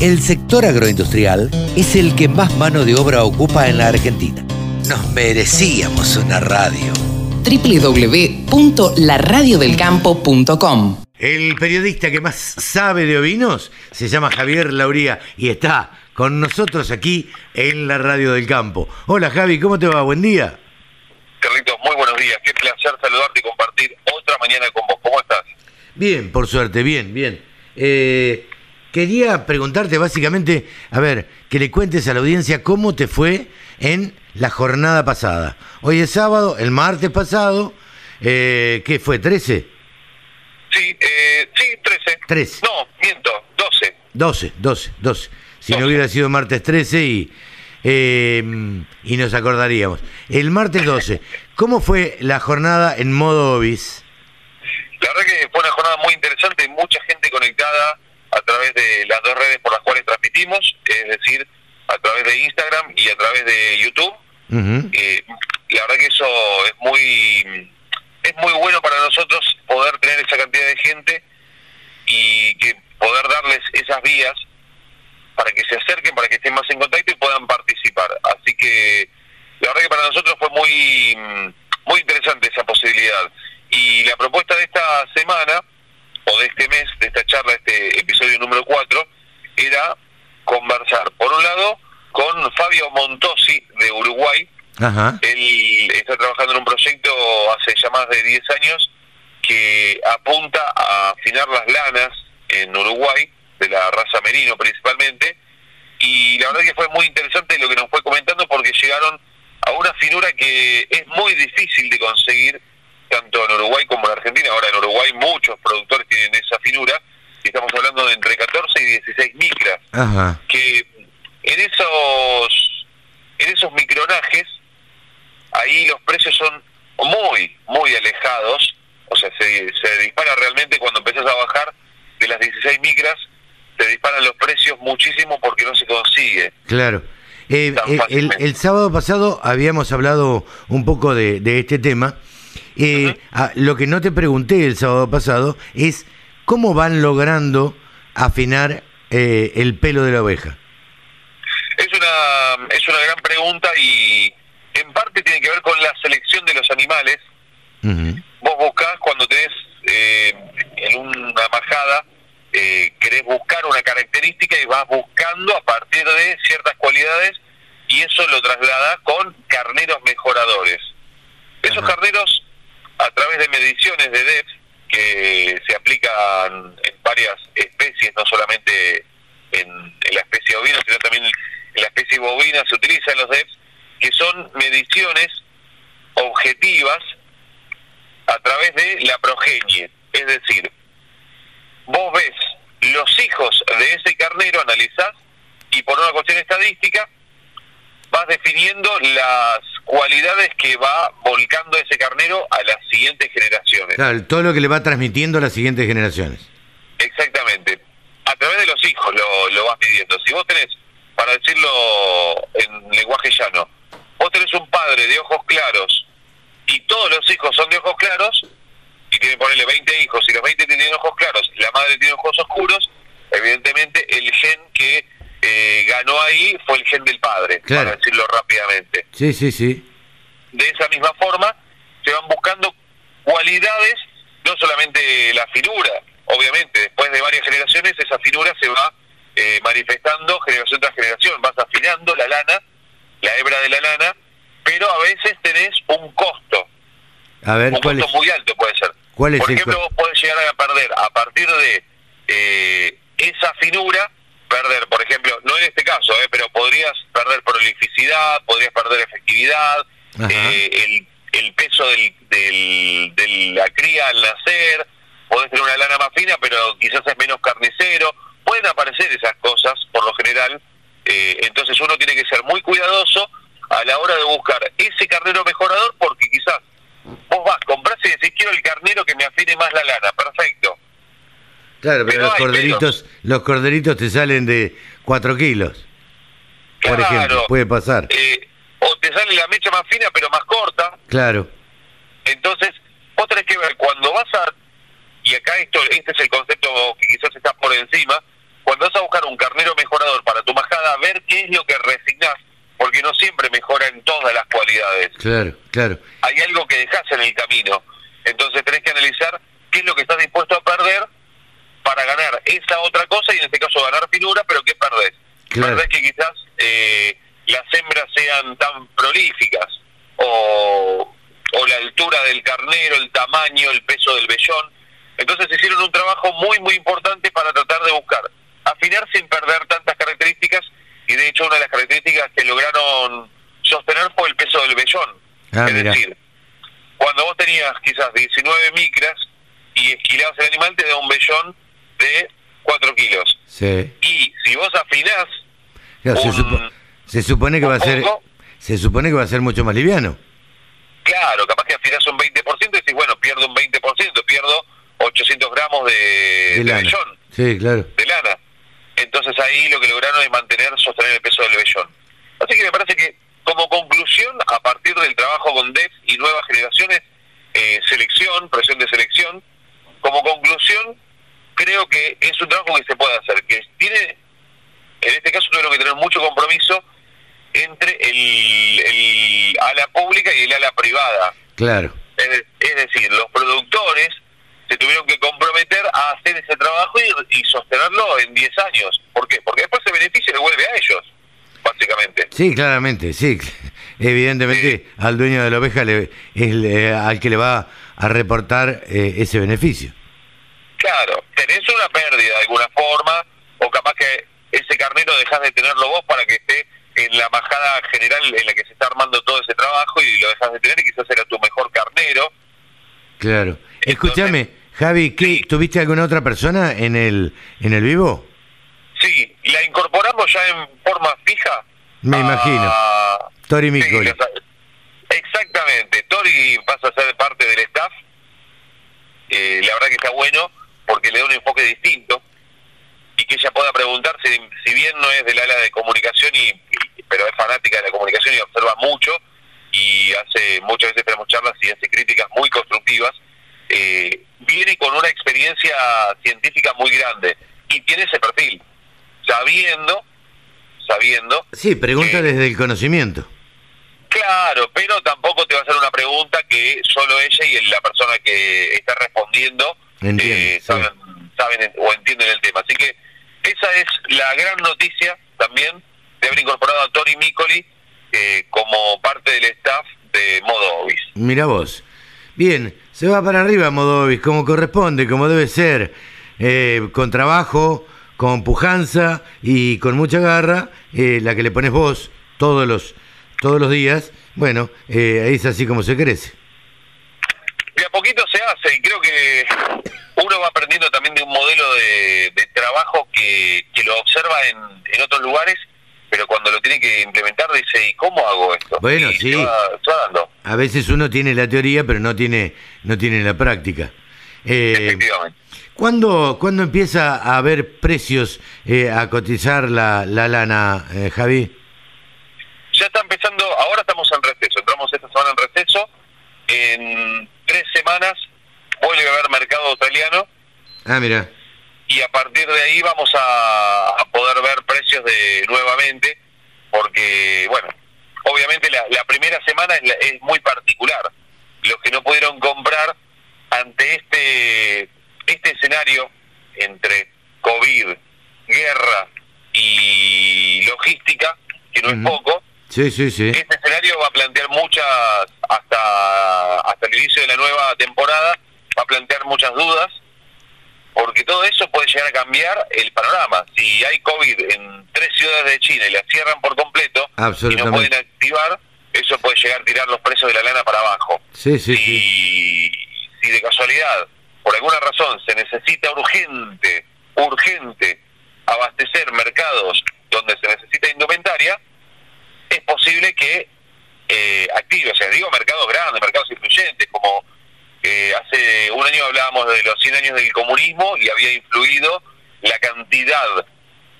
El sector agroindustrial es el que más mano de obra ocupa en la Argentina. Nos merecíamos una radio. www.laradiodelcampo.com El periodista que más sabe de ovinos se llama Javier Lauría y está con nosotros aquí en la Radio del Campo. Hola Javi, ¿cómo te va? Buen día. Carlitos, muy buenos días. Qué placer saludarte y compartir otra mañana con vos. ¿Cómo estás? Bien, por suerte, bien, bien. Eh, quería preguntarte básicamente, a ver, que le cuentes a la audiencia cómo te fue en la jornada pasada. Hoy es sábado, el martes pasado, eh, ¿qué fue? ¿13? Sí, eh, sí, 13. 13. No, miento, 12. 12, 12, 12. Si no 12. hubiera sido martes 13 y, eh, y nos acordaríamos. El martes 12, ¿cómo fue la jornada en modo obis? La verdad que fue una jornada muy interesante, mucha gente conectada a través de las dos redes por las cuales transmitimos, es decir, a través de Instagram y a través de YouTube. Eh, la verdad que eso es muy es muy bueno para nosotros poder tener esa cantidad de gente y que poder darles esas vías para que se acerquen, para que estén más en contacto y puedan participar. Así que la verdad que para nosotros fue muy muy interesante esa posibilidad. Y la propuesta de esta semana, o de este mes, de esta charla, este episodio número 4, era conversar, por un lado, con Fabio Montosi de Uruguay, Ajá. él está trabajando en un proyecto hace ya más de 10 años que apunta a afinar las lanas en Uruguay, de la raza merino principalmente, y la verdad que fue muy interesante lo que nos fue comentando porque llegaron a una finura que es muy difícil de conseguir tanto en Uruguay como en Argentina. Ahora en Uruguay muchos productores tienen esa finura, estamos hablando de entre 14 y 16 micras Ajá. que en esos en esos micronajes ahí los precios son muy muy alejados o sea se, se dispara realmente cuando empezás a bajar de las 16 micras se disparan los precios muchísimo porque no se consigue Claro. Eh, eh, el, sábado pasado habíamos hablado un poco de, de este tema. Eh, ah, lo que no te pregunté el sábado pasado es cómo van logrando afinar eh, el pelo de la oveja. es una es una gran pregunta y en parte tiene que ver con la selección de los animales vos buscás cuando tenés eh, en una majada, eh, querés buscar una característica y vas buscando a partir de ciertas cualidades y eso lo trasladas con carneros mejoradores. Esos carneros, a través de mediciones de DEF, que se aplican en varias especies, no solamente en, la especie ovina, sino también en la especie bovina, se utilizan los DEF, que son mediciones objetivas a través de la progenie. Es decir, vos ves los hijos de ese carnero, analizás y por una cuestión estadística vas definiendo las cualidades que va volcando ese carnero a las siguientes generaciones. Claro, todo lo que le va transmitiendo a las siguientes generaciones. Exactamente. A través de los hijos lo, lo vas midiendo. Si vos tenés, para decirlo en lenguaje llano, vos tenés un padre de ojos claros y todos los hijos son de ojos claros, y tienen ponerle 20 hijos, y los 20 tienen ojos claros, y la madre tiene ojos oscuros, ganó ahí fue el gen del padre, Claro. para decirlo rápidamente Sí, sí, sí. de esa misma forma se van buscando cualidades, no solamente la finura, obviamente, después de varias generaciones esa finura se va eh, manifestando generación tras generación, vas afinando la lana, la hebra de la lana, pero a veces tenés un costo, A ver, un ¿cuál costo es? muy alto puede ser. ¿Cuál es Por el ejemplo, costo? vos podés llegar a perder a partir de eh, esa finura, perder, por ejemplo, no en este caso, eh, pero podrías perder prolificidad, podrías perder efectividad, eh, el, el peso del, del, de la cría al nacer, podés tener una lana más fina, pero quizás es menos carnicero, pueden aparecer esas cosas por lo general, eh, entonces uno tiene que ser muy cuidadoso a la hora de buscar ese carnero mejorador porque quizás vos vas, comprás y decís quiero el carnero que me afine más la lana, perfecto. Claro, pero pero los corderitos, los corderitos te salen de 4 kilos, por ejemplo. Puede pasar. Eh, o te sale la mecha más fina pero más corta, Claro. entonces vos tenés que ver cuando vas a, y acá esto este es el concepto que quizás está por encima, cuando vas a buscar un carnero mejor es lo que resignás, porque no siempre mejora en todas las cualidades. Claro, claro. Hay algo que dejás en el camino. Entonces tenés que analizar qué es lo que estás dispuesto a para ganar esa otra cosa y en este caso ganar finura, pero ¿qué perdés? Claro. Perdés que quizás eh, las hembras sean tan prolíficas o, o la altura del carnero, el tamaño, el peso del vellón. Entonces hicieron un trabajo muy, muy importante para tratar de buscar afinar sin perder tantas características y de hecho una de las características que lograron sostener fue el peso del vellón. Ah, es mira. decir, cuando vos tenías quizás 19 micras y esquilabas el animal te da un vellón de 4 kilos. Sí. Y si vos afinás, Claro, se, Un- supo- se supone que va a ser poco. se supone que va a ser mucho más liviano. claro, capaz que afinás un 20% y decís, bueno, pierdo un 20%, pierdo 800 gramos de, De de lana. vellón. Sí, claro. de lana. Entonces ahí lo que lograron es mantener, sostener el peso del vellón. Así que me parece que como conclusión, a partir del trabajo con DEF y nuevas generaciones, eh, selección, presión de selección, como conclusión, creo que es un trabajo que se puede hacer, que tiene, en este caso tuvieron que tener mucho compromiso entre el, el ala pública y el ala privada. Claro. Es, de- es decir, los productores se tuvieron que comprometer a hacer ese trabajo y, y sostenerlo en 10 años. ¿Por qué? Porque después ese beneficio le vuelve a ellos, básicamente. Sí, claramente, sí. Evidentemente al dueño de la oveja le, es el- al que le va a reportar eh, ese beneficio. Claro, tenés una pérdida de alguna forma, o capaz que ese carnero dejás de tenerlo vos para que esté en la majada general en la que se está armando todo ese trabajo y lo dejas de tener y quizás era tu mejor carnero. Claro. Escúchame, Javi, ¿qué, Sí. ¿tuviste alguna otra persona en el en el vivo? Sí, la incorporamos ya en forma fija. Me a- imagino. Tori Micoli. exactamente. Tori pasa a ser parte del staff. Eh, la verdad que está bueno porque le da un enfoque distinto y que ella pueda preguntar si, si bien no es del ala de comunicación y, y- pero es fanática de la comunicación y observa mucho y hace muchas veces tenemos charlas y hace críticas muy constructivas eh, viene con una experiencia científica muy grande y tiene ese perfil sabiendo sabiendo Sí, pregunta desde el conocimiento. Claro, pero tampoco te va a hacer una pregunta que solo ella y la persona que está respondiendo Entiendo, eh, sí. saben, saben o entienden el tema. Así que esa es la gran noticia también de haber incorporado a Tori Micoli eh, como parte del staff de Modo Obis. Mira vos. Bien, se va para arriba Modovis, como corresponde, como debe ser, eh, con trabajo, con pujanza y con mucha garra, eh, la que le pones vos todos los todos los días. Bueno, eh, es así como se crece. De a poquito se hace y creo que uno va aprendiendo también de un modelo de, de trabajo que, que lo observa en, en otros lugares, pero cuando lo tiene que implementar dice, ¿y cómo hago esto? Bueno, Y sí. Va, dando, A veces uno tiene la teoría, pero no tiene no tiene la práctica. Eh, efectivamente. ¿cuándo, cuándo empieza a haber precios eh, a cotizar la, la lana, eh, Javi? Ya está empezando, ahora estamos en receso, entramos esta semana en receso, en tres semanas vuelve a haber mercado australiano Ah, mira. Y a partir de ahí vamos a, a poder ver precios de nuevamente porque bueno obviamente la, la primera semana es, la- es muy particular los que no pudieron comprar ante este este escenario entre covid guerra y logística que no es poco Sí, sí, sí. este escenario va a plantear muchas, hasta, hasta el inicio de la nueva temporada, va a plantear muchas dudas, porque todo eso puede llegar a cambiar el panorama. Si hay COVID en tres ciudades de China y las cierran por completo y no pueden activar, eso puede llegar a tirar los precios de la lana para abajo. Sí, sí, sí. Y si de casualidad, por alguna razón, se necesita urgente, urgente, abastecer mercados donde se necesita indumentaria, es posible que eh, active, o sea, digo mercados grandes, mercados influyentes, como eh, hace un año hablábamos de los 100 años del comunismo y había influido la cantidad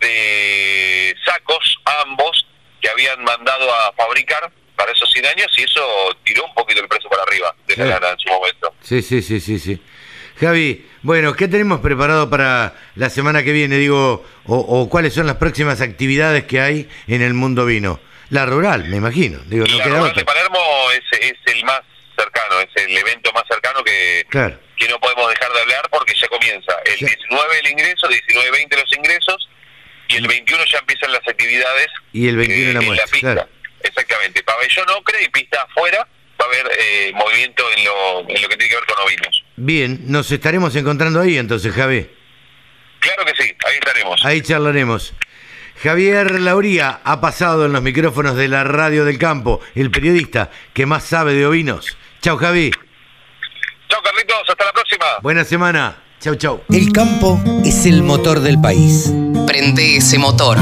de sacos, ambos, que habían mandado a fabricar para esos 100 años y eso tiró un poquito el precio para arriba de la lana en su momento. Sí, sí, sí, sí, sí. Javi, bueno, ¿qué tenemos preparado para la semana que viene? Digo, o, o cuáles son las próximas actividades que hay en el mundo vino. La rural, me imagino. Digo, no la queda rural otra. de Palermo es, es el más cercano, es el evento más que, Claro. que no podemos dejar de hablar porque ya comienza. El Sí. 19 el ingreso, 19-20 los ingresos y el 21 ya empiezan las actividades Y el 21 eh, la en muestra, la pista. claro. Exactamente. Pabellón Ocre y pista afuera va a haber eh, movimiento en lo, en lo que tiene que ver con ovinos. Bien, nos estaremos encontrando ahí entonces, Javi. Claro que sí, ahí estaremos. Ahí charlaremos. Javier Lauría ha pasado en los micrófonos de la Radio del Campo, el periodista que más sabe de ovinos. Chau, Javi. Chao Carlitos, hasta la próxima. Buena semana. Chau, chau. El campo es el motor del país. Prende ese motor.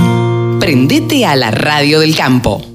Prendete a la radio del campo.